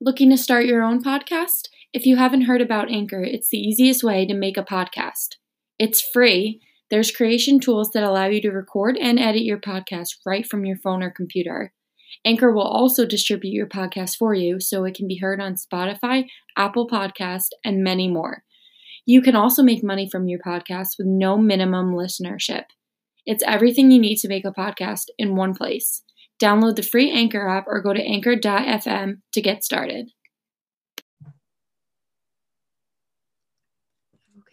Looking to start your own podcast? If you haven't heard about Anchor, it's the easiest way to make a podcast. It's free. There's creation tools that allow you to record and edit your podcast right from your phone or computer. Anchor will also distribute your podcast for you so it can be heard on Spotify, Apple Podcast, and many more. You can also make money from your podcast with no minimum listenership. It's everything you need to make a podcast in one place. Download the free Anchor app or go to anchor.fm to get started.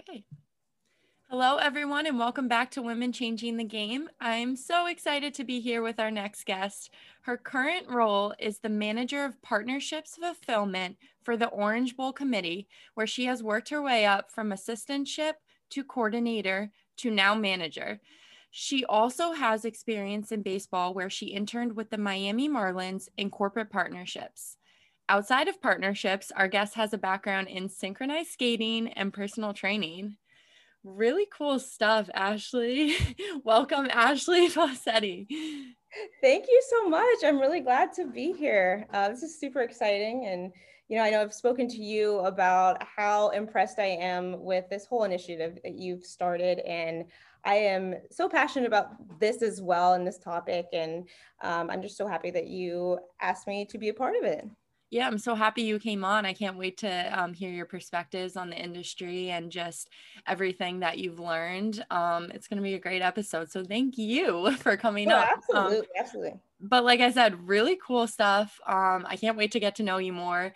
Okay. Hello, everyone, and welcome back to Women Changing the Game. I'm so excited to be here with our next guest. Her current role is the Manager of Partnerships Fulfillment for the Orange Bowl Committee, where she has worked her way up from assistantship to coordinator to now manager. She also has experience in baseball where she interned with the Miami Marlins in corporate partnerships. Outside of partnerships, our guest has a background in synchronized skating and personal training. Really cool stuff, Ashley. Welcome, Ashley Fossetti. Thank you so much. I'm really glad to be here. Uh, this is super exciting. And, you know, I know I've spoken to you about how impressed I am with this whole initiative that you've started. And I am so passionate about this as well and this topic. And um, I'm just so happy that you asked me to be a part of it. Yeah, I'm so happy you came on. I can't wait to um, hear your perspectives on the industry and just everything that you've learned. Um, it's going to be a great episode. So thank you for coming up. Absolutely, um, absolutely. But like I said, really cool stuff. Um, I can't wait to get to know you more.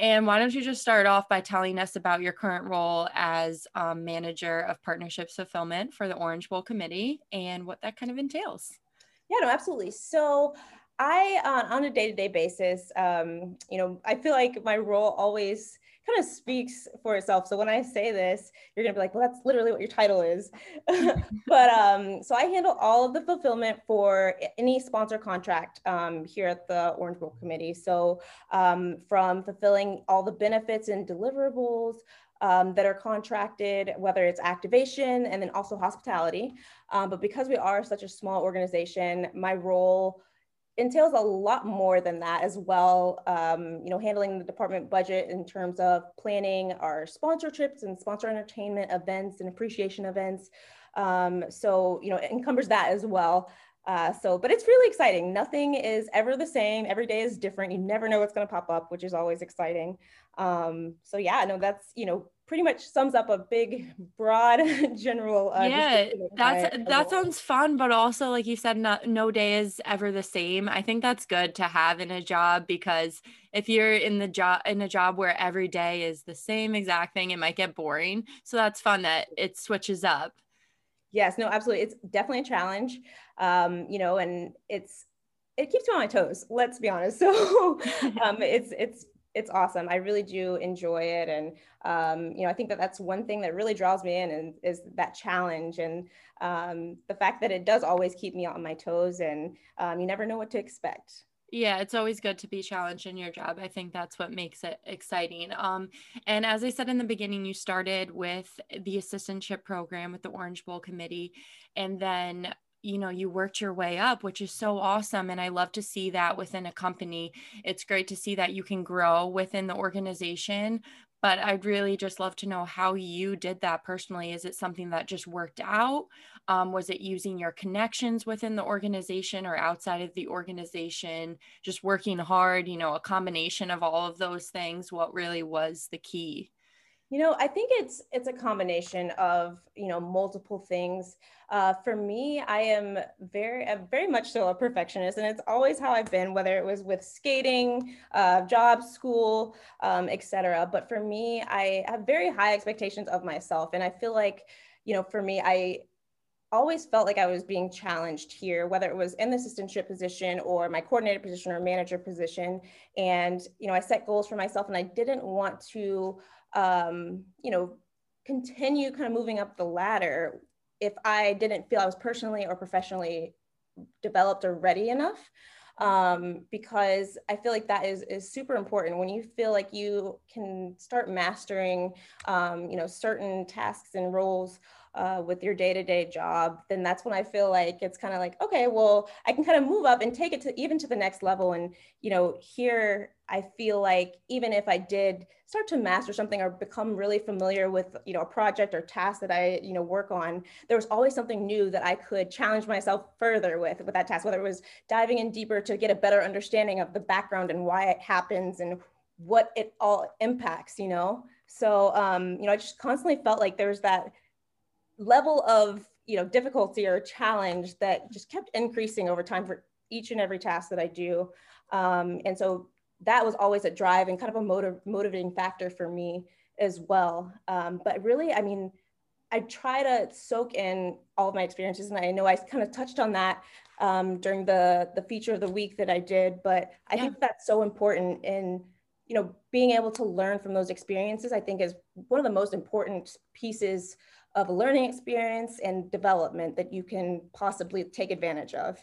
And why don't you just start off by telling us about your current role as um, manager of partnerships fulfillment for the Orange Bowl Committee and what that kind of entails? Yeah, no, absolutely. So I, uh, on a day-to-day basis, um, you know, I feel like my role always kind of speaks for itself. So when I say this, you're gonna be like, well, that's literally what your title is. but um, so I handle all of the fulfillment for any sponsor contract um, here at the Orange Bowl Committee. So um, from fulfilling all the benefits and deliverables, um, that are contracted, whether it's activation and then also hospitality. Um, but because we are such a small organization, my role entails a lot more than that as well. Um, you know, handling the department budget in terms of planning our sponsor trips and sponsor entertainment events and appreciation events. Um, so, you know, it encumbers that as well. Uh, so, but it's really exciting. Nothing is ever the same. Every day is different. You never know what's going to pop up, which is always exciting. Um, so yeah, no, that's, you know, pretty much sums up a big broad general uh, yeah that's that sounds fun but also like you said no, no day is ever the same. I think that's good to have in a job because if you're in the job in a job where every day is the same exact thing it might get boring. So that's fun that it switches up. Yes no absolutely. It's definitely a challenge um, you know and it's it keeps me on my toes let's be honest. So um, it's it's it's awesome. I really do enjoy it, and um, you know, I think that that's one thing that really draws me in, and is that challenge and um, the fact that it does always keep me on my toes, and um, you never know what to expect. Yeah, it's always good to be challenged in your job. I think that's what makes it exciting. Um, and as I said in the beginning, you started with the assistantship program with the Orange Bowl Committee, and then you know you worked your way up which is so awesome and i love to see that within a company. It's great to see that you can grow within the organization but i'd really just love to know how you did that personally. Is it something that just worked out? Um, was it using your connections within the organization or outside of the organization? Just working hard you know a combination of all of those things what really was the key you know, I think it's it's a combination of you know multiple things. Uh, for me, I am very uh, very much so a perfectionist, and it's always how I've been, whether it was with skating, uh, job, school, um, etc. But for me, I have very high expectations of myself, and I feel like you know, for me, I always felt like I was being challenged here, whether it was in the assistantship position or my coordinator position or manager position. And, you know, I set goals for myself and I didn't want to, um, you know, continue kind of moving up the ladder if I didn't feel I was personally or professionally developed or ready enough. Um, because I feel like that is, is super important when you feel like you can start mastering, um, you know, certain tasks and roles uh, with your day-to-day job, then that's when I feel like it's kind of like, okay, well, I can kind of move up and take it to even to the next level. And, you know, here I feel like even if I did start to master something or become really familiar with, you know, a project or task that I, you know, work on, there was always something new that I could challenge myself further with, with that task, whether it was diving in deeper to get a better understanding of the background and why it happens and what it all impacts, you know? So, um, you know, I just constantly felt like there's that level of you know difficulty or challenge that just kept increasing over time for each and every task that I do. Um, and so that was always a drive and kind of a motiv- motivating factor for me as well. Um, but really, I mean, I try to soak in all of my experiences, and I know I kind of touched on that um, during the the feature of the week that I did. But I yeah. think that's so important in you know being able to learn from those experiences. I think is one of the most important pieces of a learning experience and development that you can possibly take advantage of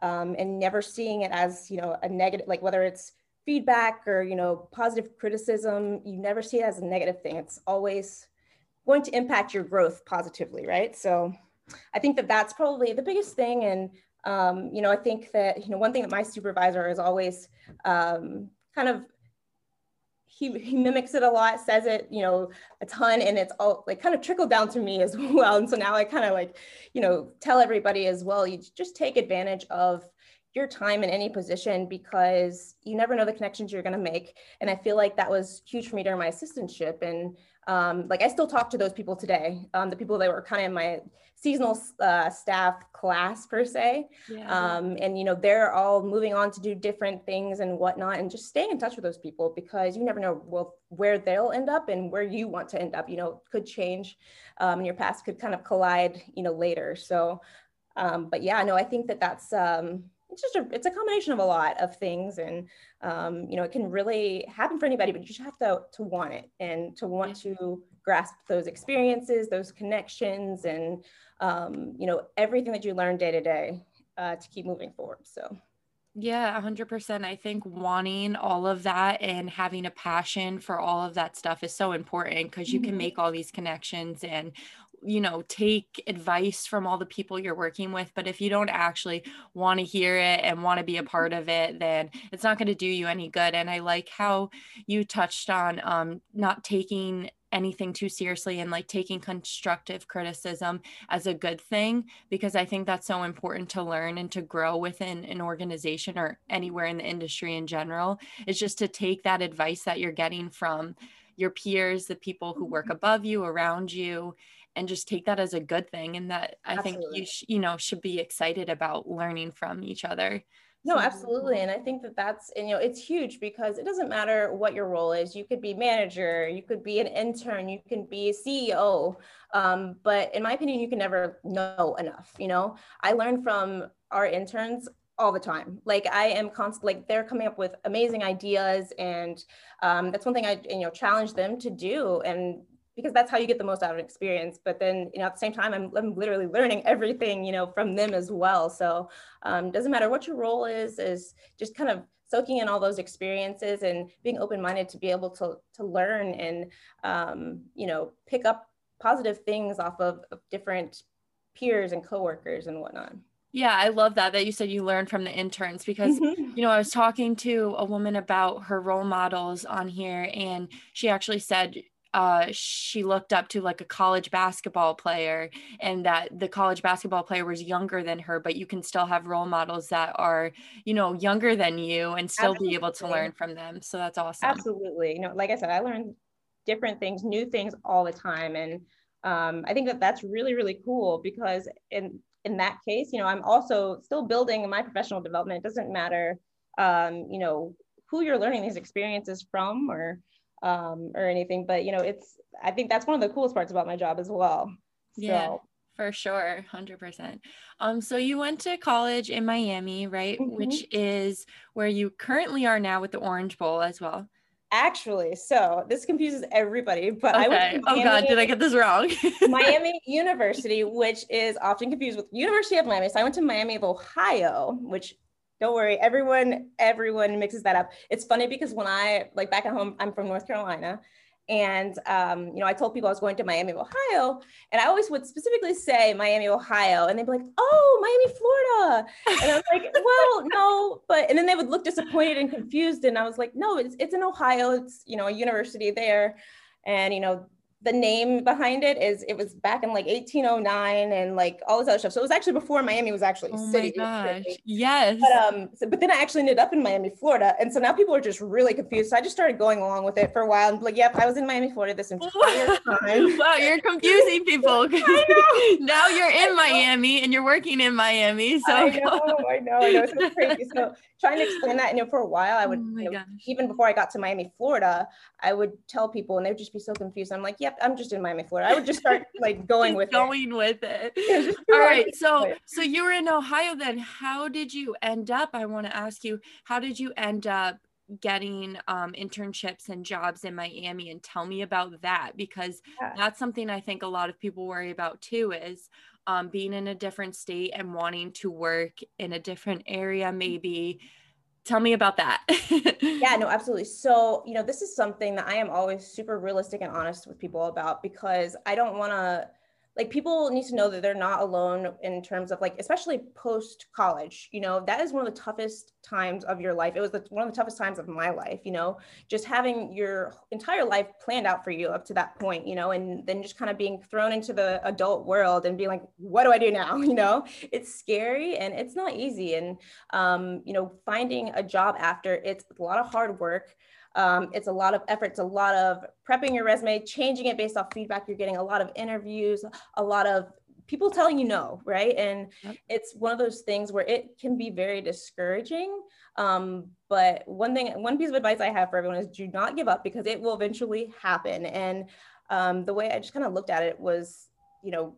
um, and never seeing it as you know a negative like whether it's feedback or you know positive criticism you never see it as a negative thing. It's always going to impact your growth positively right? So i think that that's probably the biggest thing. And um, you know i think that you know one thing that my supervisor is always um, kind of he, he mimics it a lot, says it, you know, a ton, and it's all like kind of trickled down to me as well. And so now I kind of like, you know, tell everybody as well, you just take advantage of your time in any position because you never know the connections you're going to make. And I feel like that was huge for me during my assistantship. And um, like I still talk to those people today, um, the people that were kind of in my seasonal uh, staff class per se. Yeah. Um, and you know they're all moving on to do different things and whatnot, and just staying in touch with those people because you never know well where they'll end up and where you want to end up. You know, could change, um, and your past could kind of collide. You know, later. So, um, but yeah, no, I think that that's um, it's just a it's a combination of a lot of things and um, you know it can really happen for anybody but you just have to to want it and to want to grasp those experiences those connections and um, you know everything that you learn day to day uh, to keep moving forward so yeah, 100%. I think wanting all of that and having a passion for all of that stuff is so important because you can mm-hmm. make all these connections and you know take advice from all the people you're working with but if you don't actually want to hear it and want to be a part of it then it's not going to do you any good and i like how you touched on um, not taking anything too seriously and like taking constructive criticism as a good thing because I think that's so important to learn and to grow within an organization or anywhere in the industry in general. Is just to take that advice that you're getting from your peers, the people who work mm-hmm. above you, around you, and just take that as a good thing and that i absolutely. think you sh- you know should be excited about learning from each other no absolutely and i think that that's and, you know it's huge because it doesn't matter what your role is you could be manager you could be an intern you can be a ceo um, but in my opinion you can never know enough you know i learn from our interns all the time. Like I am constantly like they're coming up with amazing ideas, and um, that's one thing I you know challenge them to do. And because that's how you get the most out of an experience. But then, you know, at the same time, I'm, I'm literally learning everything, you know, from them as well. So um, doesn't matter what your role is, is just kind of soaking in all those experiences and being open-minded to be able to, to learn and, um, you know, pick up positive things off of, of different peers and coworkers and whatnot. Yeah, I love that that you said you learned from the interns because mm-hmm. you know, I was talking to a woman about her role models on here and she actually said uh, she looked up to like a college basketball player and that the college basketball player was younger than her but you can still have role models that are you know younger than you and still absolutely. be able to learn from them. So that's awesome. Absolutely. You know like i said i learned different things new things all the time. And um, i think that that's really really cool because in in that case you know i'm also still building my professional development. It doesn't matter um, you know who you're learning these experiences from or um, or anything. But you know, it's I think that's one of the coolest parts about my job as well. Yeah. For sure, 100%. Um so you went to college in Miami, right? Mm-hmm. Which is where you currently are now with the Orange Bowl as well. Actually, so this confuses everybody, but okay. I went Miami, Oh god, did I get this wrong? Miami University, which is often confused with University of Miami. So I went to Miami of Ohio, which don't worry, everyone everyone mixes that up. It's funny because when I like back at home, I'm from North Carolina, and um, you know, I told people I was going to Miami, Ohio, and I always would specifically say Miami, Ohio, and they'd be like, "Oh, Miami, Florida," and I was like, "Well, no," but and then they would look disappointed and confused, and I was like, "No, it's it's in Ohio. It's you know a university there." And you know the name behind it is it was back in like 1809 and like all this other stuff. So it was actually before Miami was actually a oh city. My gosh. Yes. But um, so, but then I actually ended up in Miami, Florida, and so now people are just really confused. So I just started going along with it for a while and like, yep, I was in Miami, Florida this entire time. wow, you're confusing people. now you're in Miami and you're working in Miami. So I know, I know, I know. It's so crazy. So trying to explain that, you know, for a while, I would, oh you know, even before I got to Miami, Florida, I would tell people, and they would just be so confused. I'm like, yep, I'm just in Miami, Florida. I would just start like going with it. going it. with it. Yeah, All right. So, so you were in Ohio then. How did you end up? I want to ask you, how did you end up getting um, internships and jobs in Miami and tell me about that because yeah. that's something I think a lot of people worry about too is um, being in a different state and wanting to work in a different area, mm-hmm. Tell me about that. yeah, no, absolutely. So, you know, this is something that I am always super realistic and honest with people about because I don't want to like people need to know that they're not alone in terms of like especially post college you know that is one of the toughest times of your life. It was the, one of the toughest times of my life you know just having your entire life planned out for you up to that point you know and then just kind of being thrown into the adult world and being like what do i do now? You know it's scary and it's not easy. And um, you know finding a job after it's a lot of hard work um, it's a lot of effort. It's a lot of prepping your resume, changing it based off feedback you're getting, a lot of interviews, a lot of people telling you no, right? And yep. it's one of those things where it can be very discouraging. Um, but one thing, one piece of advice I have for everyone is do not give up because it will eventually happen. And um, the way I just kind of looked at it was, you know,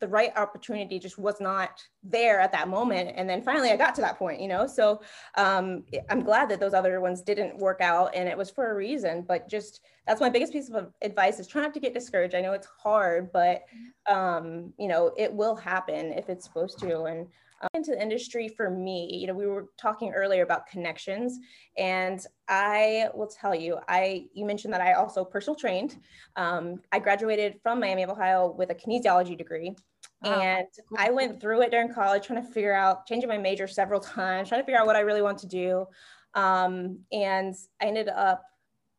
the right opportunity just was not there at that moment. And then finally i got to that point you know? So um, i'm glad that those other ones didn't work out and it was for a reason but just that's my biggest piece of advice is try not to get discouraged. I know it's hard but um, you know it will happen if it's supposed to and um, into the industry for me you know we were talking earlier about connections and i will tell you i you mentioned that i also personal trained um, i graduated from miami of ohio with a kinesiology degree and I went through it during college, trying to figure out, changing my major several times, trying to figure out what I really want to do. Um, and I ended up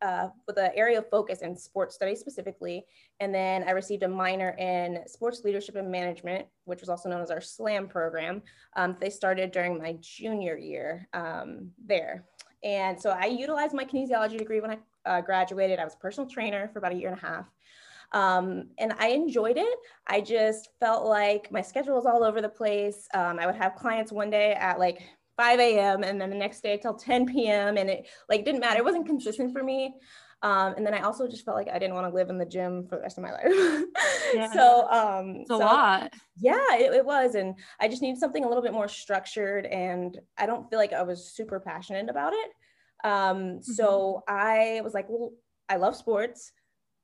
uh, with an area of focus in sports studies specifically. And then I received a minor in sports leadership and management, which was also known as our SLAM program. Um, they started during my junior year um, there. And so I utilized my kinesiology degree when I uh, graduated. I was a personal trainer for about a year and a half. Um, and I enjoyed it. I just felt like my schedule was all over the place. Um, I would have clients one day at like 5 a.m. and then the next day till 10 p.m. And it like didn't matter. It wasn't consistent for me. Um, and then I also just felt like I didn't want to live in the gym for the rest of my life. yeah. So um, it's a so, lot. Yeah, it, it, was, and I just needed something a little bit more structured. And I don't feel like I was super passionate about it. Um, mm-hmm. So I was like, well, I love sports.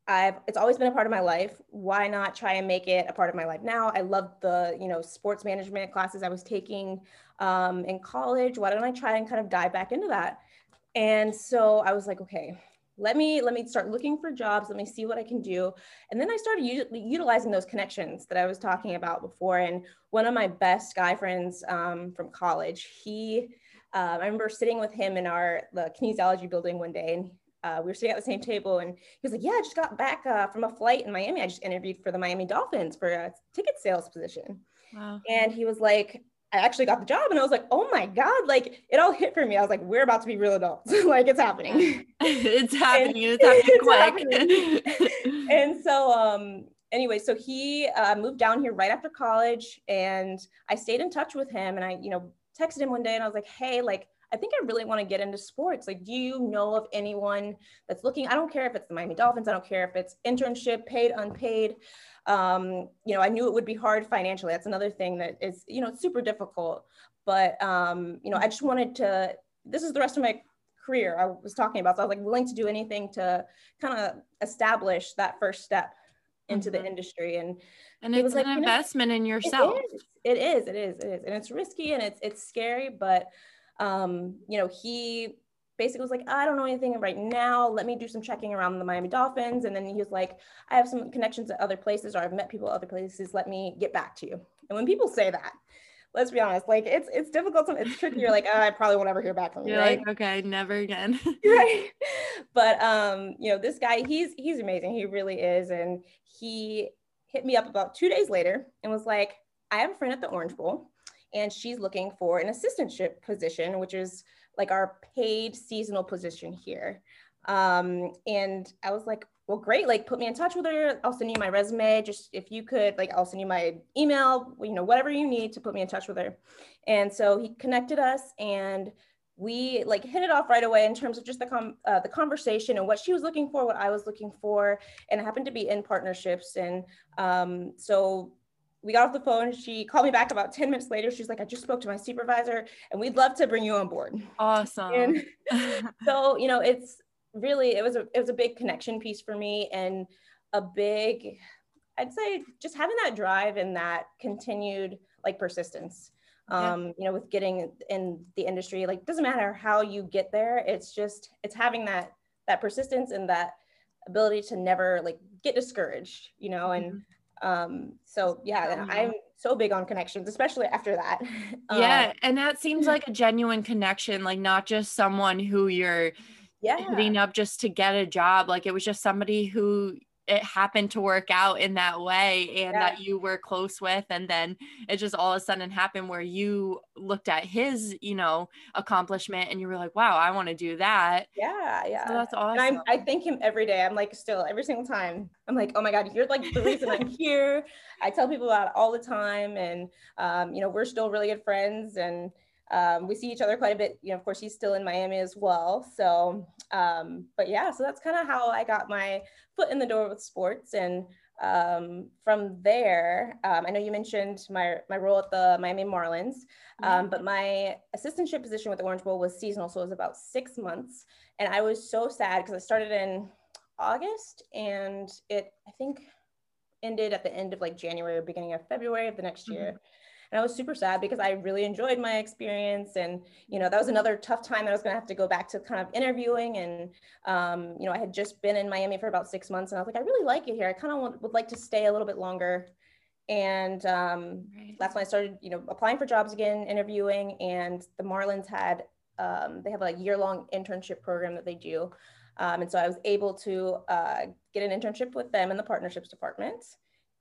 I've it's always been a part of my life. Why not try and make it a part of my life now? I love the you know sports management classes I was taking um, in college. Why don't I try and kind of dive back into that? And so I was like, okay, let me let me start looking for jobs. Let me see what I can do. And then I started u- utilizing those connections that I was talking about before. And one of my best guy friends um, from college, he um, I remember sitting with him in our the kinesiology building one day, and uh, we were sitting at the same table and he was like, yeah, I just got back uh, from a flight in Miami. I just interviewed for the Miami Dolphins for a ticket sales position. Wow. And he was like, I actually got the job and I was like, oh my God, like it all hit for me. I was like, we're about to be real adults. like it's happening. it's happening. And, it's happening it's quick. Happening. and so, um, anyway, so he uh, moved down here right after college and I stayed in touch with him and I, you know, texted him one day and I was like, hey, like, I think I really want to get into sports. Like, do you know of anyone that's looking? I don't care if it's the Miami Dolphins. I don't care if it's internship, paid, unpaid. Um, you know, I knew it would be hard financially. That's another thing that is, you know, super difficult. But um, you know, I just wanted to. This is the rest of my career I was talking about. So I was like willing to do anything to kind of establish that first step into mm-hmm. the industry. And and it was like an investment know, in yourself. It is, it is, it is, it is. And it's risky and it's it's scary, but um, you know, he basically was like, I don't know anything right now. Let me do some checking around the Miami Dolphins. And then he was like, I have some connections at other places or I've met people at other places. Let me get back to you. And when people say that, let's be honest, like it's it's difficult. It's tricky. You're like, oh, I probably won't ever hear back from you. You're right? like, okay, never again. right. But um, you know, this guy, he's he's amazing. He really is. And he hit me up about two days later and was like, I have a friend at the Orange Bowl, and she's looking for an assistantship position, which is like our paid seasonal position here. Um, and I was like, well, great. Like, put me in touch with her. I'll send you my resume. Just if you could, like, I'll send you my email, you know, whatever you need to put me in touch with her. And so he connected us and we like hit it off right away in terms of just the com- uh, the conversation and what she was looking for, what I was looking for, and it happened to be in partnerships. And um, so we got off the phone. She called me back about 10 minutes later. She's like, I just spoke to my supervisor and we'd love to bring you on board. Awesome. And so, you know, it's really it was a it was a big connection piece for me and a big i'd say just having that drive and that continued like persistence um yeah. you know with getting in the industry like doesn't matter how you get there it's just it's having that that persistence and that ability to never like get discouraged you know mm-hmm. Um so yeah i'm so big on connections especially after that yeah um, and that seems like a genuine connection like not just someone who you're yeah. hitting up just to get a job. Like it was just somebody who it happened to work out in that way and yeah. that you were close with and then it just all of a sudden happened where you looked at his you know accomplishment and you were like wow i want to do that. Yeah yeah. so that's awesome and i thank him every day. I'm like still every single time i'm like oh my god you're like the reason i'm here. I tell people about it all the time and um, you know we're still really good friends and um, we see each other quite a bit. You know, of course, he's still in Miami as well. So, um, but yeah, so that's kind of how I got my foot in the door with sports. And um, from there, um, I know you mentioned my my role at the Miami Marlins, um, but my assistantship position with the Orange Bowl was seasonal, so it was about six months. And I was so sad because I started in August, and it I think ended at the end of like January or beginning of February of the next year. Mm-hmm and I was super sad because I really enjoyed my experience. And, you know, that was another tough time that I was going to have to go back to kind of interviewing. And, um, you know, I had just been in Miami for about six months and I was like, I really like it here. I kind of would like to stay a little bit longer. And um, right. that's when I started, you know, applying for jobs again, interviewing. And the Marlins had, um, they have a year long internship program that they do. Um, and so I was able to uh, get an internship with them in the partnerships department.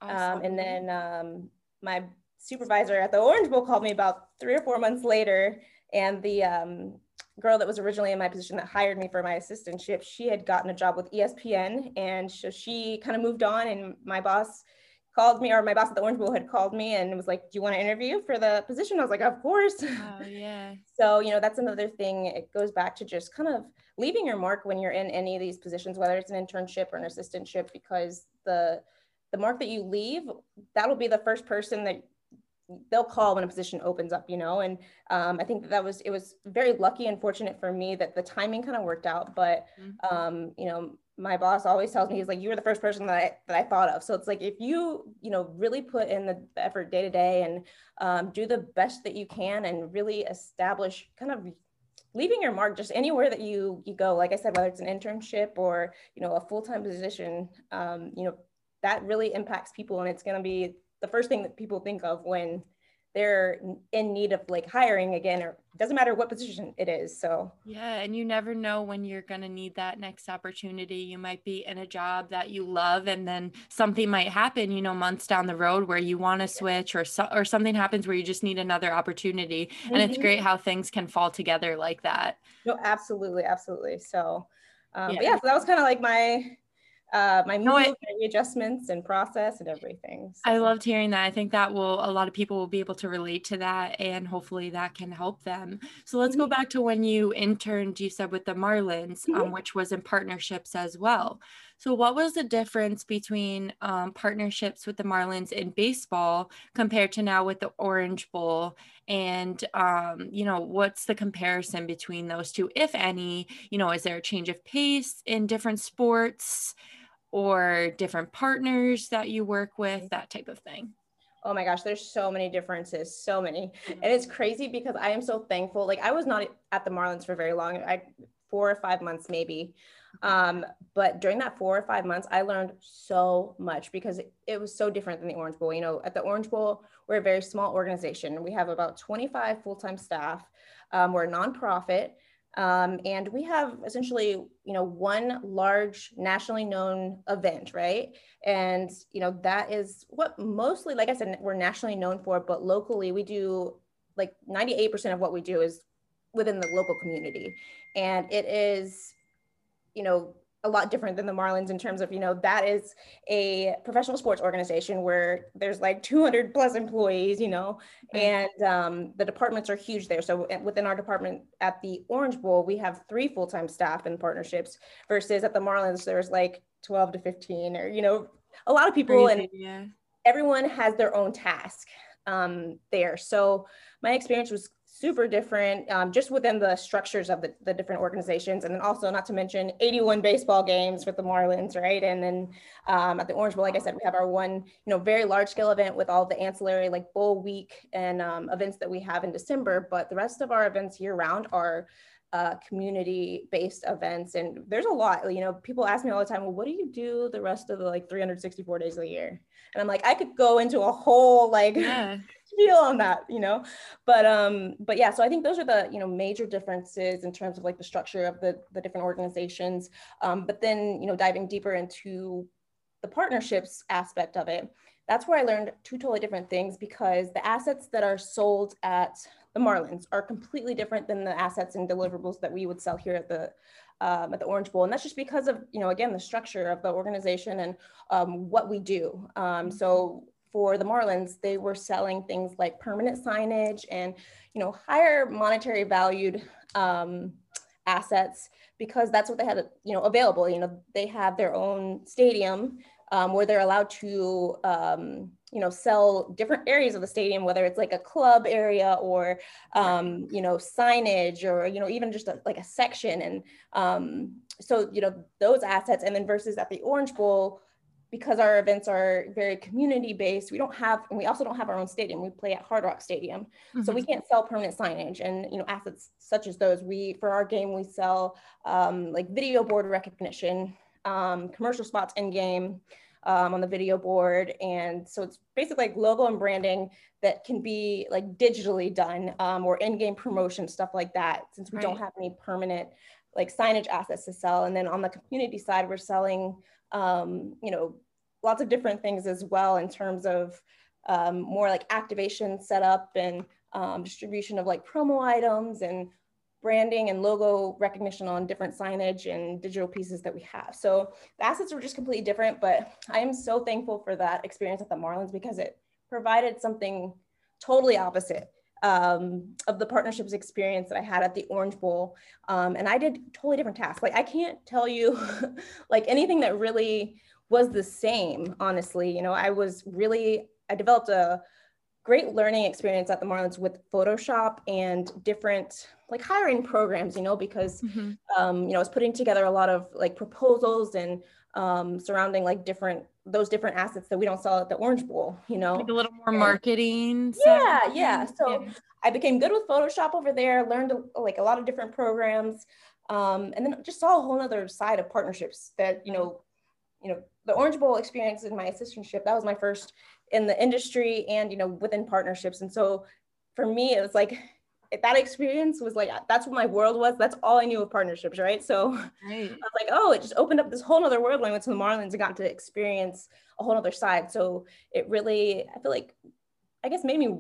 Um, and then um, my supervisor at the Orange Bowl called me about three or four months later, and the um, girl that was originally in my position that hired me for my assistantship, she had gotten a job with ESPN, and so she kind of moved on. And my boss called me, or my boss at the Orange Bowl had called me and was like, "Do you want to interview for the position?" I was like, "Of course." Oh yeah. so you know that's another thing. It goes back to just kind of leaving your mark when you're in any of these positions, whether it's an internship or an assistantship, because the the mark that you leave, that'll be the first person that they'll call when a position opens up, you know. And um, I think that, that was it was very lucky and fortunate for me that the timing kind of worked out. But mm-hmm. um, you know, my boss always tells me he's like, "You were the first person that I that I thought of." So it's like if you you know really put in the effort day to day and um, do the best that you can and really establish kind of leaving your mark just anywhere that you you go like i said whether it's an internship or you know a full-time position um, you know that really impacts people and it's going to be the first thing that people think of when they're in need of like hiring again or doesn't matter what position it is so yeah and you never know when you're going to need that next opportunity you might be in a job that you love and then something might happen you know months down the road where you want to switch or so, or something happens where you just need another opportunity mm-hmm. and it's mm-hmm. great how things can fall together like that no absolutely absolutely so um, yeah. yeah so that was kind of like my uh, my move, my readjustments and process and everything. So. I loved hearing that. I think that will a lot of people will be able to relate to that, and hopefully that can help them. So let's mm-hmm. go back to when you interned. You said with the Marlins, um, mm-hmm. um, which was in partnerships as well. So, what was the difference between um, partnerships with the Marlins in baseball compared to now with the Orange Bowl? And, um, you know, what's the comparison between those two, if any? You know, is there a change of pace in different sports or different partners that you work with, that type of thing? Oh my gosh, there's so many differences, so many. And it's crazy because I am so thankful. Like I was not at the Marlins for very long. I four or five months maybe. Um, but during that four or five months, I learned so much because it, it, was so different than the Orange Bowl. You know, at the Orange Bowl, we're a very small organization. We have about 25 full-time staff. Um, we're a nonprofit. Um, and we have essentially, you know, one large nationally known event, right? And, you know, that is what mostly, like I said, we're nationally known for, but locally we do like 98% of what we do is within the local community. And it is you know, a lot different than the Marlins in terms of, you know, that is a professional sports organization where there's like 200 plus employees, you know, and um, the departments are huge there. So within our department at the Orange Bowl, we have three full time staff and partnerships versus at the Marlins, there's like 12 to 15 or, you know, a lot of people Crazy, and yeah. everyone has their own task um, there. So my experience was super different um, just within the structures of the, the different organizations. And then also not to mention 81 baseball games with the Marlins, right? And then um, at the Orange Bowl, like I said, we have our one, you know, very large scale event with all the ancillary like bowl week and um, events that we have in December. But the rest of our events year round are uh, community based events. And there's a lot, you know, people ask me all the time, well, what do you do the rest of the like 364 days of the year? And I'm like, I could go into a whole like, yeah. feel on that you know? But um but yeah so i think those are the you know major differences in terms of like the structure of the the different organizations. Um, but then you know diving deeper into the partnerships aspect of it that's where i learned two totally different things because the assets that are sold at the marlins are completely different than the assets and deliverables that we would sell here at the um, at the Orange Bowl. And that's just because of, you know, again, the structure of the organization and um, what we do. Um, so for the Marlins, they were selling things like permanent signage and, you know, higher monetary valued um, assets because that's what they had, you know, available. You know, they have their own stadium um, where they're allowed to, um, you know, sell different areas of the stadium, whether it's like a club area or, um, you know, signage or, you know, even just a, like a section. And um, so, you know, those assets. And then versus at the Orange Bowl, because our events are very community based, we don't have, and we also don't have our own stadium. We play at Hard Rock Stadium, mm-hmm. so we mm-hmm. can't sell permanent signage and you know assets such as those. We for our game we sell um, like video board recognition, um, commercial spots in game um, on the video board, and so it's basically like logo and branding that can be like digitally done um, or in game promotion stuff like that. Since we right. don't have any permanent like signage assets to sell, and then on the community side, we're selling um, you know, lots of different things as well in terms of um, more like activation setup and um, distribution of like promo items and branding and logo recognition on different signage and digital pieces that we have. So the assets were just completely different, but I am so thankful for that experience at the Marlins because it provided something totally opposite um, of the partnerships experience that I had at the Orange Bowl. Um, and I did totally different tasks. Like I can't tell you like anything that really was the same, honestly. You know, I was really, I developed a great learning experience at the Marlins with Photoshop and different like hiring programs, you know, because, mm-hmm. um, you know, I was putting together a lot of like proposals and um, surrounding like different those different assets that we don't sell at the Orange Bowl, you know. Like a little more marketing. Yeah, yeah. So yeah. I became good with Photoshop over there, learned like a lot of different programs, um, and then just saw a whole other side of partnerships that, you know, you know, the Orange Bowl experience in my assistantship, that was my first in the industry and, you know, within partnerships. And so for me, it was like that experience was like that's what my world was. That's all I knew of partnerships, right? So right. I was like, oh, it just opened up this whole other world when I went to the Marlins and got to experience a whole other side. So it really, I feel like, I guess, made me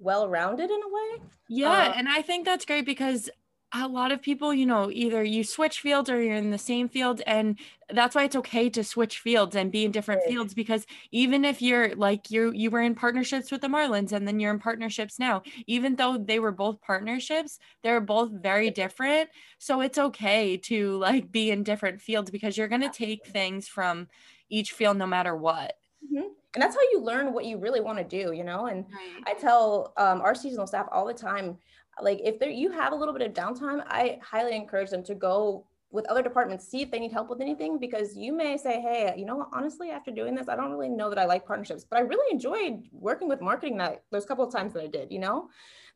well-rounded in a way. Yeah, um, and I think that's great because a lot of people, you know, either you switch fields or you're in the same field. And that's why it's okay to switch fields and be in different right. fields because even if you're like you you were in partnerships with the Marlins and then you're in partnerships now, even though they were both partnerships, they're both very different. So it's okay to like be in different fields because you're gonna take things from each field no matter what. Mm-hmm and that's how you learn what you really want to do you know and right. i tell um, our seasonal staff all the time like if there you have a little bit of downtime i highly encourage them to go with other departments see if they need help with anything because you may say hey you know honestly after doing this i don't really know that i like partnerships. But i really enjoyed working with marketing that those couple of times that i did you know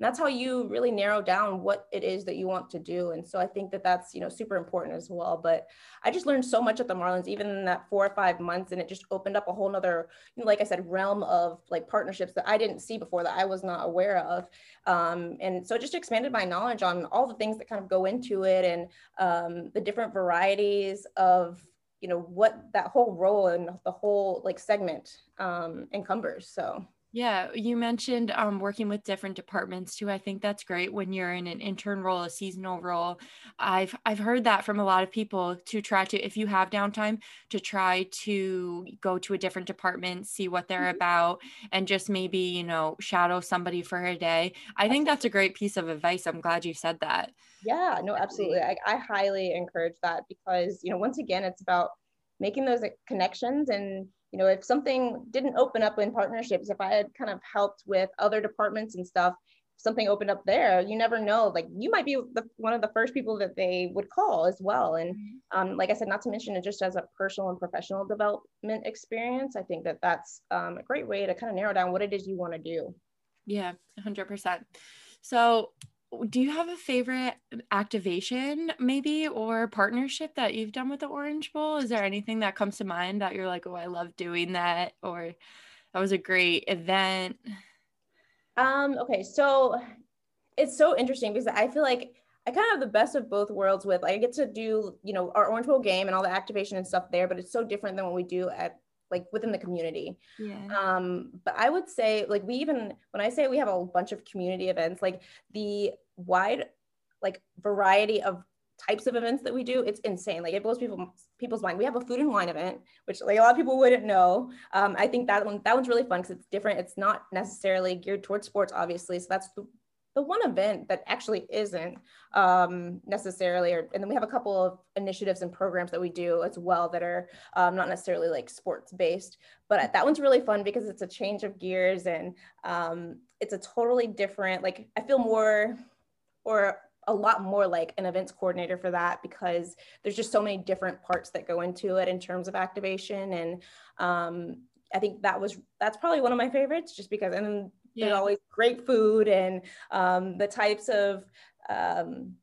that's how you really narrow down what it is that you want to do. And so i think that that's you know super important as well. But i just learned so much at the marlins even in that four or five months and it just opened up a whole nother you know, like i said realm of like partnerships that i didn't see before that i was not aware of. Um, and so it just expanded my knowledge on all the things that kind of go into it and um, the different varieties of you know what that whole role and the whole like segment um, encumbers. So yeah, you mentioned um, working with different departments too. I think that's great when you're in an intern role, a seasonal role. I've I've heard that from a lot of people to try to, if you have downtime, to try to go to a different department, see what they're mm-hmm. about, and just maybe you know shadow somebody for a day. I think that's a great piece of advice. I'm glad you said that. Yeah, no, absolutely. I, I highly encourage that because you know once again, it's about making those connections and you know, if something didn't open up in partnerships, if I had kind of helped with other departments and stuff, something opened up there, you never know. Like you might be the, one of the first people that they would call as well. And mm-hmm. um, like I said, not to mention it just as a personal and professional development experience. I think that that's um, a great way to kind of narrow down what it is you want to do. Yeah, 100%. So do you have a favorite activation maybe or partnership that you've done with the Orange Bowl? Is there anything that comes to mind that you're like, oh, I love doing that, or that was a great event? Um, okay, so it's so interesting because I feel like I kind of have the best of both worlds with like, I get to do, you know, our Orange Bowl game and all the activation and stuff there, but it's so different than what we do at like within the community. Yeah. Um, but I would say like we even when I say we have a bunch of community events, like the wide like variety of types of events that we do, it's insane. Like it blows people people's mind. We have a food and wine event, which like a lot of people wouldn't know. Um, I think that one that one's really fun because it's different. It's not necessarily geared towards sports, obviously. So that's the the one event that actually isn't um, necessarily, or, and then we have a couple of initiatives and programs that we do as well that are um, not necessarily like sports based, but that one's really fun because it's a change of gears and um, it's a totally different, like I feel more or a lot more like an events coordinator for that because there's just so many different parts that go into it in terms of activation. And um, I think that was that's probably one of my favorites just because and yeah. there's always great food and um, the types of um,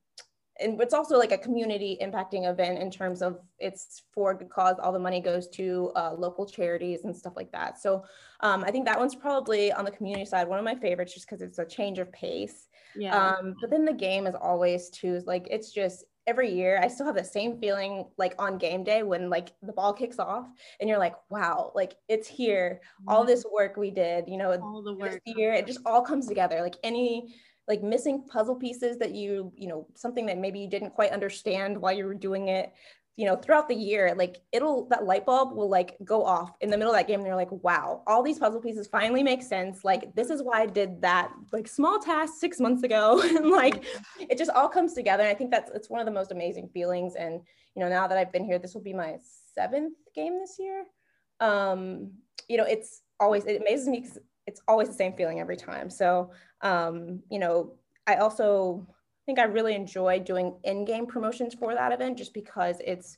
and it's also like a community impacting event in terms of it's for a good cause. All the money goes to uh, local charities and stuff like that. So um, i think that one's probably on the community side one of my favorites just because it's a change of pace yeah. Um, but then the game is always too like it's just every year I still have the same feeling like on game day when like the ball kicks off and you're like, wow, like it's here. All this work we did, you know, all the work here, it just all comes together. Like any like missing puzzle pieces that you, you know, something that maybe you didn't quite understand while you were doing it you know, throughout the year, like it'll that light bulb will like go off in the middle of that game. And you're like, wow, all these puzzle pieces finally make sense. Like this is why I did that like small task six months ago. and like it just all comes together. And I think that's it's one of the most amazing feelings. And you know, now that I've been here, this will be my seventh game this year. Um, you know, it's always it amazes me because it's always the same feeling every time. So um, you know, I also think I really enjoy doing in-game promotions for that event just because it's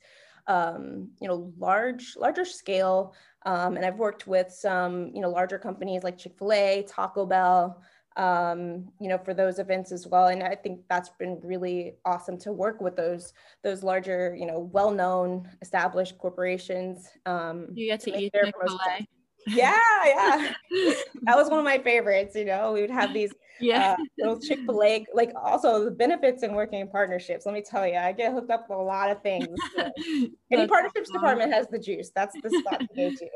um, you know large larger scale. Um, and I've worked with some you know larger companies like Chick-fil-A, Taco Bell um, you know for those events as well. And I think that's been really awesome to work with those those larger you know well-known established corporations um, you get to, to eat Chick-fil-A yeah, yeah. that was one of my favorites. You know, we would have these yeah uh, little Chick Fil A. Like also the benefits in working in partnerships. Let me tell you, I get hooked up with a lot of things. So. Any partnerships awesome. department has the juice. That's the spot to go to.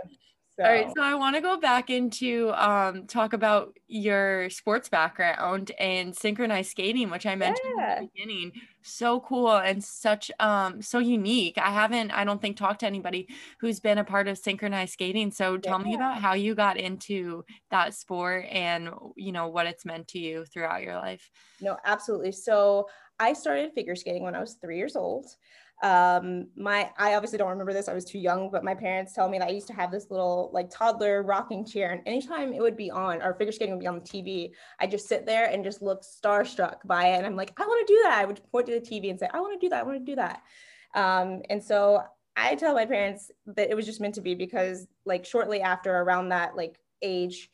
So. All right, so I want to go back into um, talk about your sports background and synchronized skating, which I mentioned yeah. in the beginning. So cool and such um, so unique. I haven't, I don't think, talked to anybody who's been a part of synchronized skating. So tell yeah. me about how you got into that sport and you know what it's meant to you throughout your life. No, absolutely. So I started figure skating when I was three years old um my i obviously don't remember this i was too young but my parents tell me that i used to have this little like toddler rocking chair and anytime it would be on or figure skating would be on the tv i just sit there and just look starstruck by it and i'm like i want to do that i would point to the tv and say i want to do that i want to do that. Um and so i tell my parents that it was just meant to be because like shortly after around that like age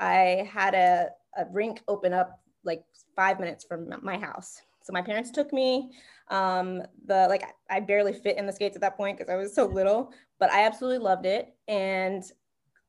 i had a, a rink open up like five minutes from my house so my parents took me. Um, the like I barely fit in the skates at that point because I was so little, but I absolutely loved it and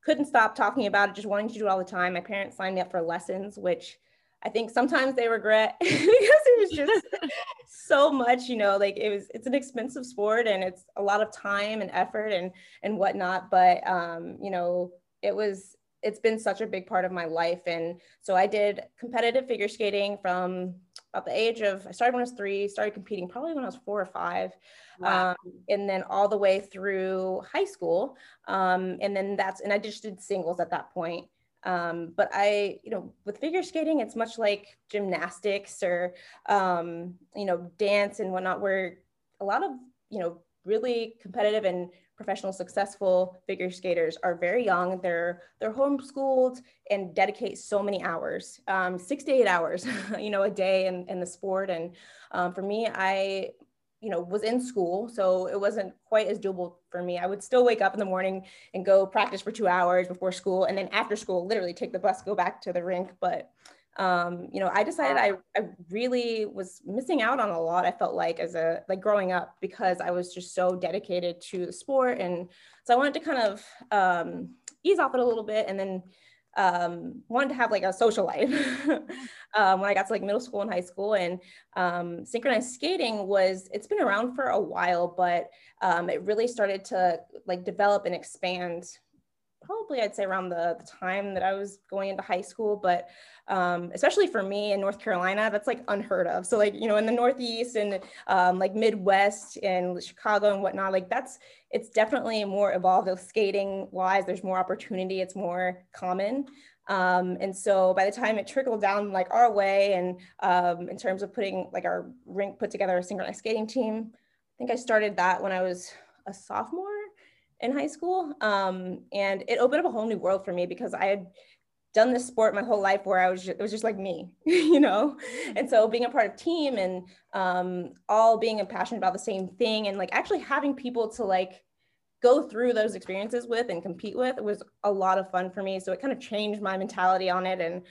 couldn't stop talking about it, just wanting to do it all the time. My parents signed me up for lessons, which I think sometimes they regret because it was just so much, you know, like it was, it's an expensive sport and it's a lot of time and effort and, and whatnot. But, um, you know, it was, it's been such a big part of my life. And so I did competitive figure skating from about the age of I started when I was three, started competing probably when I was four or five, wow. um, and then all the way through high school. Um, and then that's and I just did singles at that point. Um, but I, you know, with figure skating, it's much like gymnastics or um, you know dance and whatnot, where a lot of you know really competitive and professional successful figure skaters are very young. They're they're homeschooled and dedicate so many hours um, six to eight hours you know a day in, in the sport. And um, for me i you know was in school so it wasn't quite as doable for me. I would still wake up in the morning and go practice for two hours before school and then after school literally take the bus go back to the rink. But um, you know, I decided I, I really was missing out on a lot. I felt like as a like growing up because I was just so dedicated to the sport, and so I wanted to kind of um, ease off it a little bit, and then um, wanted to have like a social life um, when I got to like middle school and high school. And um, synchronized skating was it's been around for a while, but um, it really started to like develop and expand probably I'd say around the, the time that I was going into high school, but um, especially for me in North Carolina, that's like unheard of. So like, you know, in the Northeast and um, like Midwest and Chicago and whatnot, like that's, it's definitely more evolved of skating wise, there's more opportunity, it's more common. Um, and so by the time it trickled down like our way and um, in terms of putting like our rink put together a synchronized skating team, I think I started that when I was a sophomore in high school. Um, and it opened up a whole new world for me because I had done this sport my whole life where I was, just, it was just like me, you know? And so being a part of team and um, all being a passionate about the same thing and like actually having people to like go through those experiences with and compete with was a lot of fun for me. So it kind of changed my mentality on it. And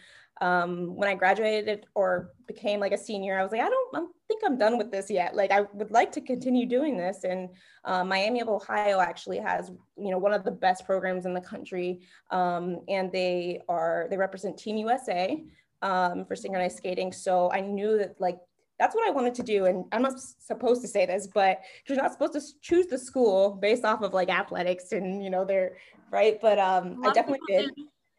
um, when I graduated or became like a senior, I was like, I don't, I think I'm done with this yet. Like I would like to continue doing this. And uh, Miami of Ohio actually has, you know, one of the best programs in the country. Um, and they are, they represent Team USA um, for synchronized skating. So I knew that like, that's what I wanted to do. And I'm not supposed to say this, but you're not supposed to choose the school based off of like athletics and, you know, they're right. But um, I definitely did.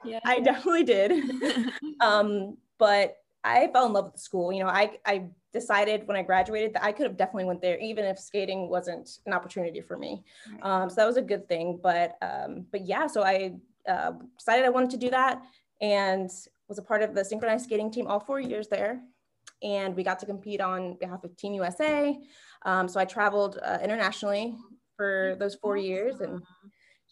Yeah. I definitely did. um, but I fell in love with the school. You know, I, I decided when I graduated that I could have definitely went there, even if skating wasn't an opportunity for me. Um, so that was a good thing. But um, but yeah, so I uh, decided I wanted to do that and was a part of the synchronized skating team all four years there. And we got to compete on behalf of Team USA. Um, so I traveled uh, internationally for those four years and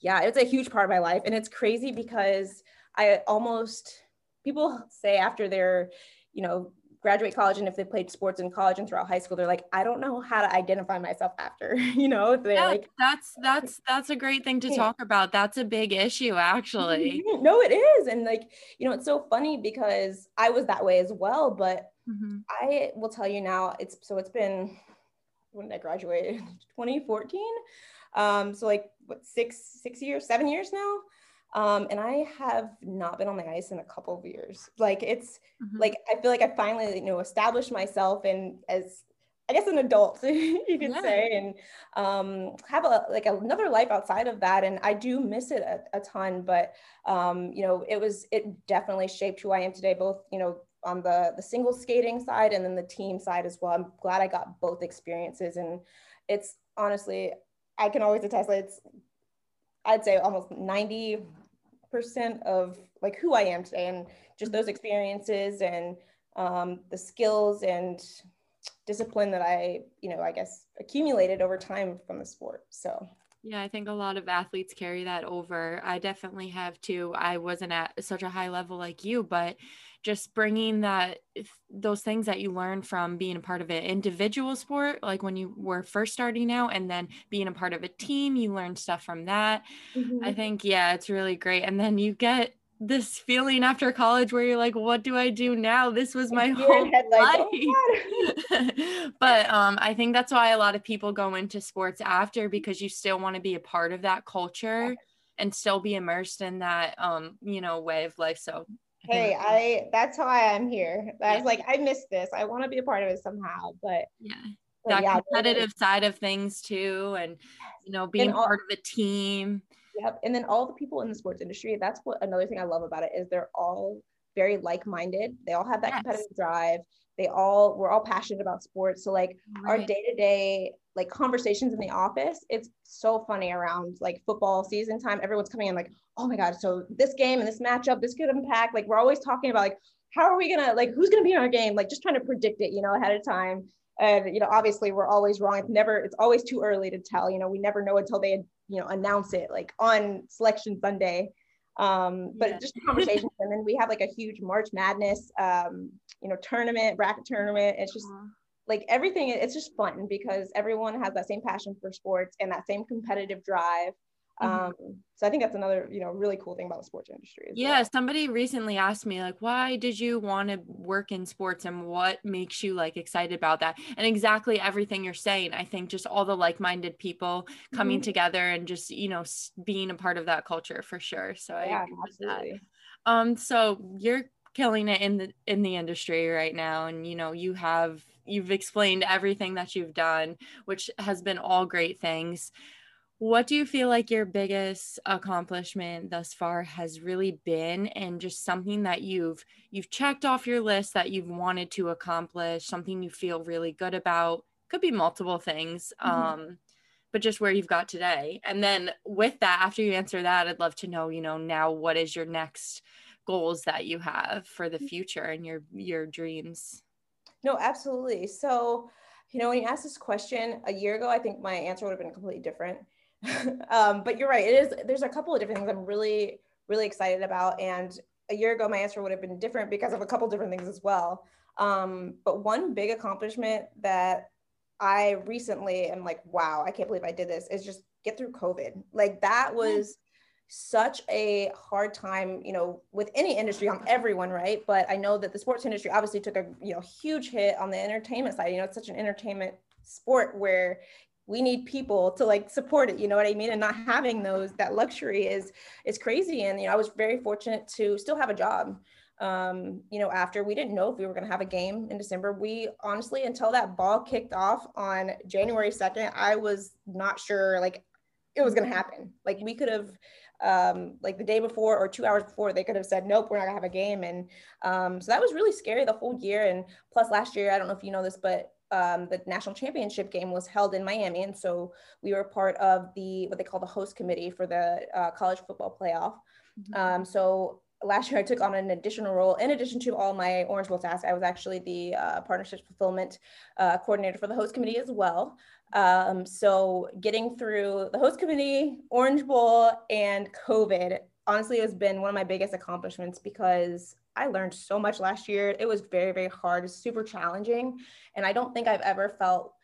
yeah, it's a huge part of my life. And it's crazy because I almost, people say after they're, you know, graduate college and if they played sports in college and throughout high school they're like i don't know how to identify myself after you know they're yeah, like that's that's that's a great thing to talk about. That's a big issue actually. No it is and like you know it's so funny because i was that way as well but mm-hmm. i will tell you now it's so it's been when did i graduate? 2014 um so like what six six years seven years now um, and I have not been on the ice in a couple of years. Like it's mm-hmm. like I feel like I finally you know established myself and as I guess an adult, you could yeah. say, and um, have a like another life outside of that. And I do miss it a, a ton, but um, you know, it was it definitely shaped who I am today, both you know on the the single skating side and then the team side as well. I'm glad I got both experiences, and it's honestly, I can always attest that it's I'd say almost ninety percent of like who I am today, and just those experiences and um, the skills and discipline that I, you know, I guess accumulated over time from the sport. So. Yeah, I think a lot of athletes carry that over. I definitely have too. I wasn't at such a high level like you, but just bringing that those things that you learn from being a part of an individual sport like when you were first starting out and then being a part of a team you learn stuff from that mm-hmm. i think yeah it's really great and then you get this feeling after college where you're like, what do I do now? This was my whole life. Oh but um, I think that's why a lot of people go into sports after because you still want to be a part of that culture and still be immersed in that um, you know, way of life. So hey, I that's why I'm here. I was like, I missed this. I want to be a part of it somehow. But yeah. But that yeah, competitive side of things too, and you know, being all- part of a team Yep. And then all the people in the sports industry, that's what another thing I love about it is they're all very like-minded. They all have that yes. competitive drive. They all we're all passionate about sports. So like right. our day-to-day like conversations in the office, it's so funny around like football season time. Everyone's coming in like, oh my God, so this game and this matchup, this could impact. Like we're always talking about like how are we gonna like who's gonna be in our game? Like just trying to predict it, you know, ahead of time and you know obviously we're always wrong it's never it's always too early to tell you know we never know until they you know announce it like on selection sunday um but yeah. just conversations and then we have like a huge march madness um you know tournament bracket tournament it's just uh-huh. like everything it's just fun because everyone has that same passion for sports and that same competitive drive Mm-hmm. Um, so I think that's another, you know, really cool thing about the sports industry. Yeah. Well. Somebody recently asked me, like, why did you want to work in sports and what makes you like excited about that? And exactly everything you're saying. I think just all the like minded people coming mm-hmm. together and just, you know, being a part of that culture for sure. So yeah, I absolutely. That. Um, so you're killing it in the in the industry right now and you know you have you've explained everything that you've done which has been all great things what do you feel like your biggest accomplishment thus far has really been? And just something that you've you've checked off your list that you've wanted to accomplish something you feel really good about. Could be multiple things mm-hmm. um but just where you've got today. And then with that after you answer that i'd love to know you know now what is your next goals that you have for the mm. future and your your dreams? No absolutely. So you know when you asked this question a year ago i think my answer would have been completely different um, but you're right. It is. There's a couple of different things I'm really, really excited about. And a year ago, my answer would have been different because of a couple different things as well. Um, but one big accomplishment that I recently am like, wow, I can't believe I did this is just get through COVID. Like that was such a hard time, you know, with any industry on everyone, right? But I know that the sports industry obviously took a you know huge hit on the entertainment side. You know, it's such an entertainment sport where we need people to like support it you know what i mean? And not having those that luxury is is crazy. And you know i was very fortunate to still have a job um you know after. We didn't know if we were going to have a game in december. We honestly until that ball kicked off on january 2nd i was not sure like it was going to happen. Like we could have um, like the day before or two hours before, they could have said, nope, we're not gonna have a game. And um, so that was really scary the whole year. And plus last year, I don't know if you know this, but um, the national championship game was held in Miami, and so we were part of the what they call the host committee for the uh, college football playoff. Mm-hmm. Um, so last year I took on an additional role in addition to all my Orange Bowl tasks. I was actually the uh, partnerships fulfillment uh, coordinator for the host committee as well. Um, so getting through the host committee, Orange Bowl, and COVID honestly has been one of my biggest accomplishments because I learned so much last year. It was very, very hard, super challenging. And I don't think I've ever felt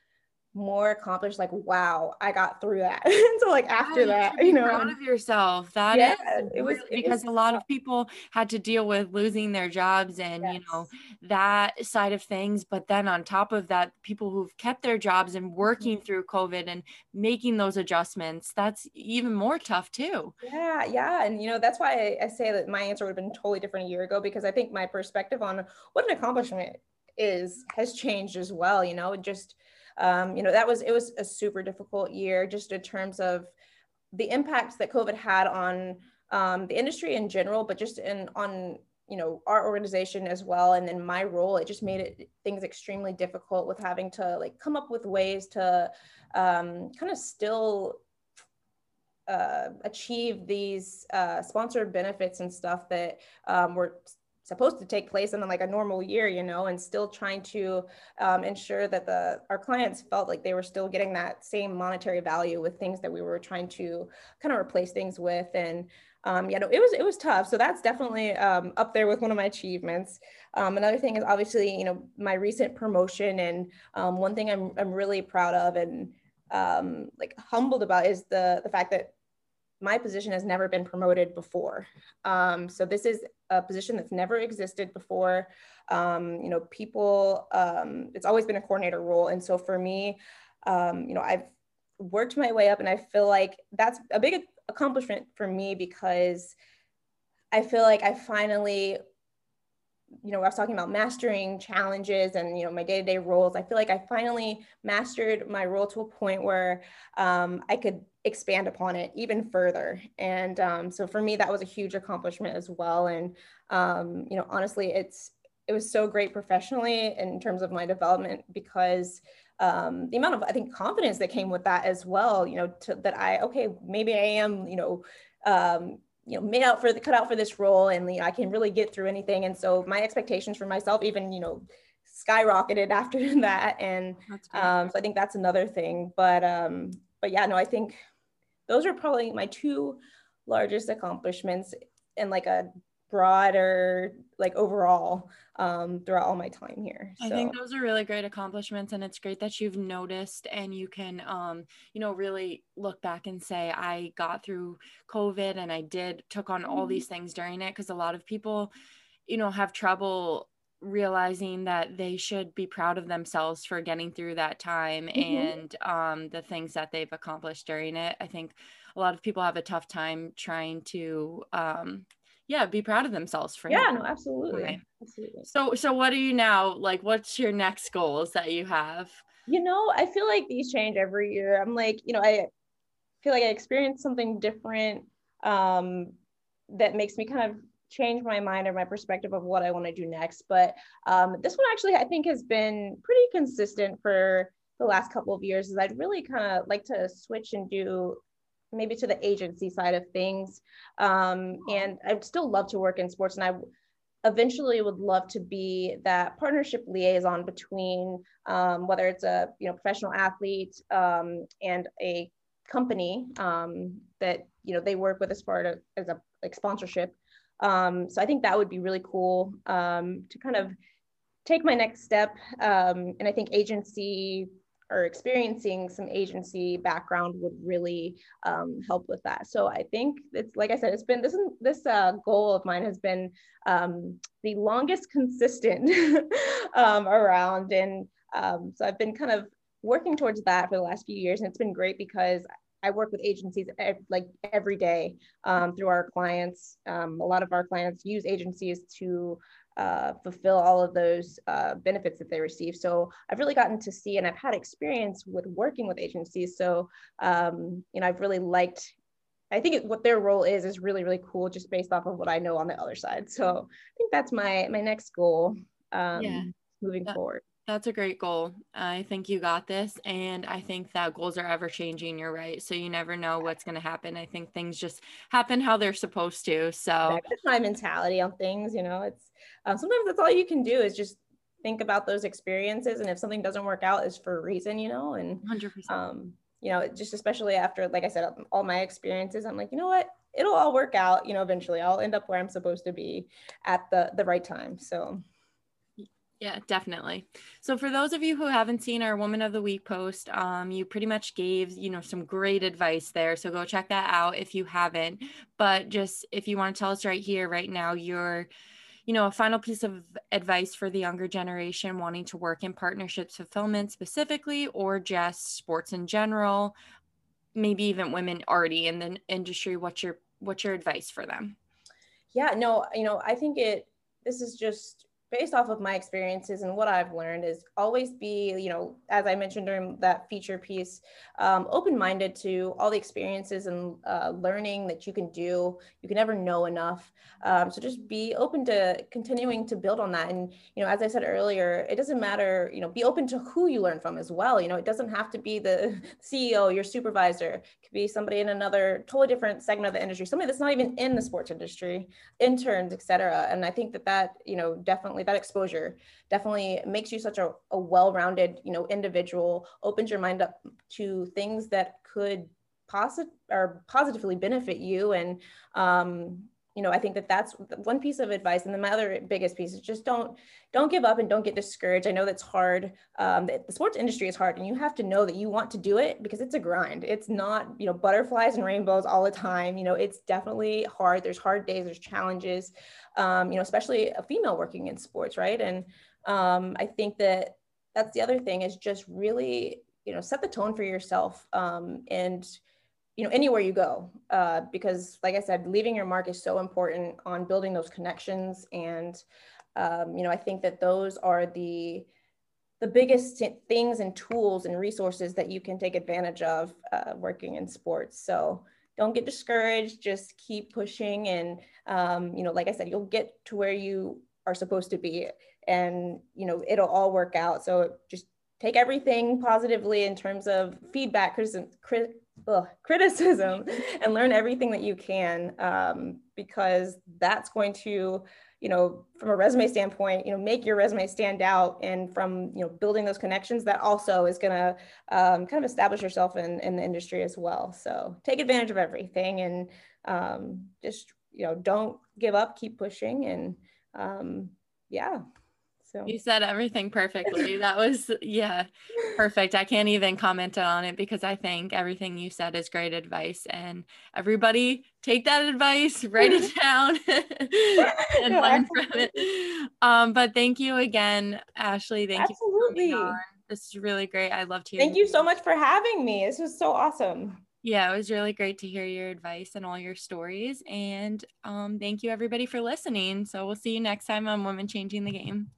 more accomplished like wow i got through that so like after that you know proud of yourself That yeah, is it was because it was, a lot of people had to deal with losing their jobs and yes. you know that side of things but then on top of that people who've kept their jobs and working mm-hmm. through covid and making those adjustments that's even more tough too yeah yeah and you know that's why I, I say that my answer would have been totally different a year ago because i think my perspective on what an accomplishment is has changed as well. You know, just um, you know that was it was a super difficult year just in terms of the impacts that COVID had on um, the industry in general, but just in on you know our organization as well. And then my role it just made it things extremely difficult with having to like come up with ways to um, kind of still uh, achieve these uh, sponsored benefits and stuff that um, were supposed to take place in like a normal year you know and still trying to um, ensure that the our clients felt like they were still getting that same monetary value with things that we were trying to kind of replace things with and um, yeah, no, it was it was tough. So that's definitely um, up there with one of my achievements. Um, another thing is obviously, you know, my recent promotion, and um, one thing I'm I'm really proud of and um, like humbled about is the the fact that my position has never been promoted before. Um, so this is a position that's never existed before. Um, you know, people, um, it's always been a coordinator role, and so for me, um, you know, I've worked my way up and I feel like that's a big accomplishment for me because I feel like I finally, you know, I was talking about mastering challenges and, you know, my day to day roles. I feel like I finally mastered my role to a point where um, I could expand upon it even further. And um, so for me, that was a huge accomplishment as well. And, um, you know, honestly, it's, it was so great professionally in terms of my development because um, the amount of I think confidence that came with that as well. You know, to, that I okay maybe I am you know um, you know made out for the cut out for this role and you know, I can really get through anything. And so my expectations for myself even you know skyrocketed after that. And um, so I think that's another thing. But um, but yeah, no, I think those are probably my two largest accomplishments in like a broader like overall um, throughout all my time here. So. I think those are really great accomplishments, and it's great that you've noticed and you can, um, you know, really look back and say, I got through COVID and I did took on all mm-hmm. these things during it because a lot of people, you know, have trouble realizing that they should be proud of themselves for getting through that time mm-hmm. and um, the things that they've accomplished during it. I think a lot of people have a tough time trying to um, yeah be proud of themselves for yeah no absolutely. Absolutely. So so what are you now like what's your next goals that you have? You know i feel like these change every year. I'm like you know i feel like i experience something different um that makes me kind of change my mind or my perspective of what i want to do next. But um this one actually i think has been pretty consistent for the last couple of years is i'd really kind of like to switch and do maybe to the agency side of things. Um, and I'd still love to work in sports, and I eventually would love to be that partnership liaison between um, whether it's a you know professional athlete um, and a company um, that you know they work with as of as a like sponsorship. Um, so I think that would be really cool um, to kind of take my next step. And I think agency or experiencing some agency background would really um, help with that. So I think it's like I said, it's been this this uh, goal of mine has been um, the longest consistent um, around, and um, so I've been kind of working towards that for the last few years, and it's been great because I work with agencies like every day um, through our clients. Um, a lot of our clients use agencies to uh, fulfill all of those uh, benefits that they receive. So I've really gotten to see, and I've had experience with working with agencies. So um, you know, I've really liked. I think it, what their role is is really really cool, just based off of what I know on the other side. So I think that's my my next goal um, yeah. moving that, forward. That's a great goal. I think you got this. And I think that goals are ever changing. You're right. So you never know what's going to happen. I think things just happen how they're supposed to. So that's my mentality on things. You know, it's um, sometimes that's all you can do is just think about those experiences. And if something doesn't work out, is for a reason, you know, and 100%. Um, you know, just especially after, like I said, all my experiences, I'm like, you know what? It'll all work out. You know, eventually I'll end up where I'm supposed to be at the the right time. So yeah, definitely. So for those of you who haven't seen our Woman of the Week post, um, you pretty much gave, you know, some great advice there. So go check that out if you haven't. But just if you want to tell us right here, right now, your, you know, a final piece of advice for the younger generation wanting to work in partnerships fulfillment specifically, or just sports in general, maybe even women already in the industry. What's your what's your advice for them? Yeah, no, you know, I think it. This is just based off of my experiences and what I've learned is always be, you know, as I mentioned during that feature piece, um, open-minded to all the experiences and uh, learning that you can do. You can never know enough. Um, so just be open to continuing to build on that. And, you know, as I said earlier, it doesn't matter, you know, be open to who you learn from as well. You know, it doesn't have to be the CEO, your supervisor. It could be somebody in another totally different segment of the industry, somebody that's not even in the sports industry, interns, et cetera. And I think that that, you know, definitely definitely that exposure definitely makes you such a, a well-rounded you know individual opens your mind up to things that could positive or positively benefit you and um, you know i think that that's one piece of advice. And then my other biggest piece is just don't don't give up and don't get discouraged. I know that's hard um, the, sports industry is hard and you have to know that you want to do it because it's a grind. It's not you know butterflies and rainbows all the time. You know it's definitely hard. There's hard days there's challenges um, you know especially a female working in sports right? And um, i think that that's the other thing is just really you know set the tone for yourself um, and you know anywhere you go uh, because like i said leaving your mark is so important on building those connections. And um, you know i think that those are the the biggest things and tools and resources that you can take advantage of uh, working in sports. So don't get discouraged. Just keep pushing and um, you know like i said you'll get to where you are supposed to be. And you know it'll all work out. So just take everything positively in terms of feedback criticism, ugh, criticism and learn everything that you can um, because that's going to you know from a resume standpoint you know make your resume stand out and from you know building those connections that also is going to um, kind of establish yourself in, in the industry as well. So take advantage of everything and um, just you know don't give up keep pushing and um, yeah so you said everything perfectly. that was, yeah, perfect. I can't even comment on it because I think everything you said is great advice. And everybody take that advice, write it down, and no, learn from it. Um, but thank you again, Ashley. Thank absolutely. you. Absolutely. This is really great. I loved hearing. Thank you so much for having me. This was so awesome. Yeah, it was really great to hear your advice and all your stories. And um, thank you, everybody, for listening. So we'll see you next time on Women Changing the Game.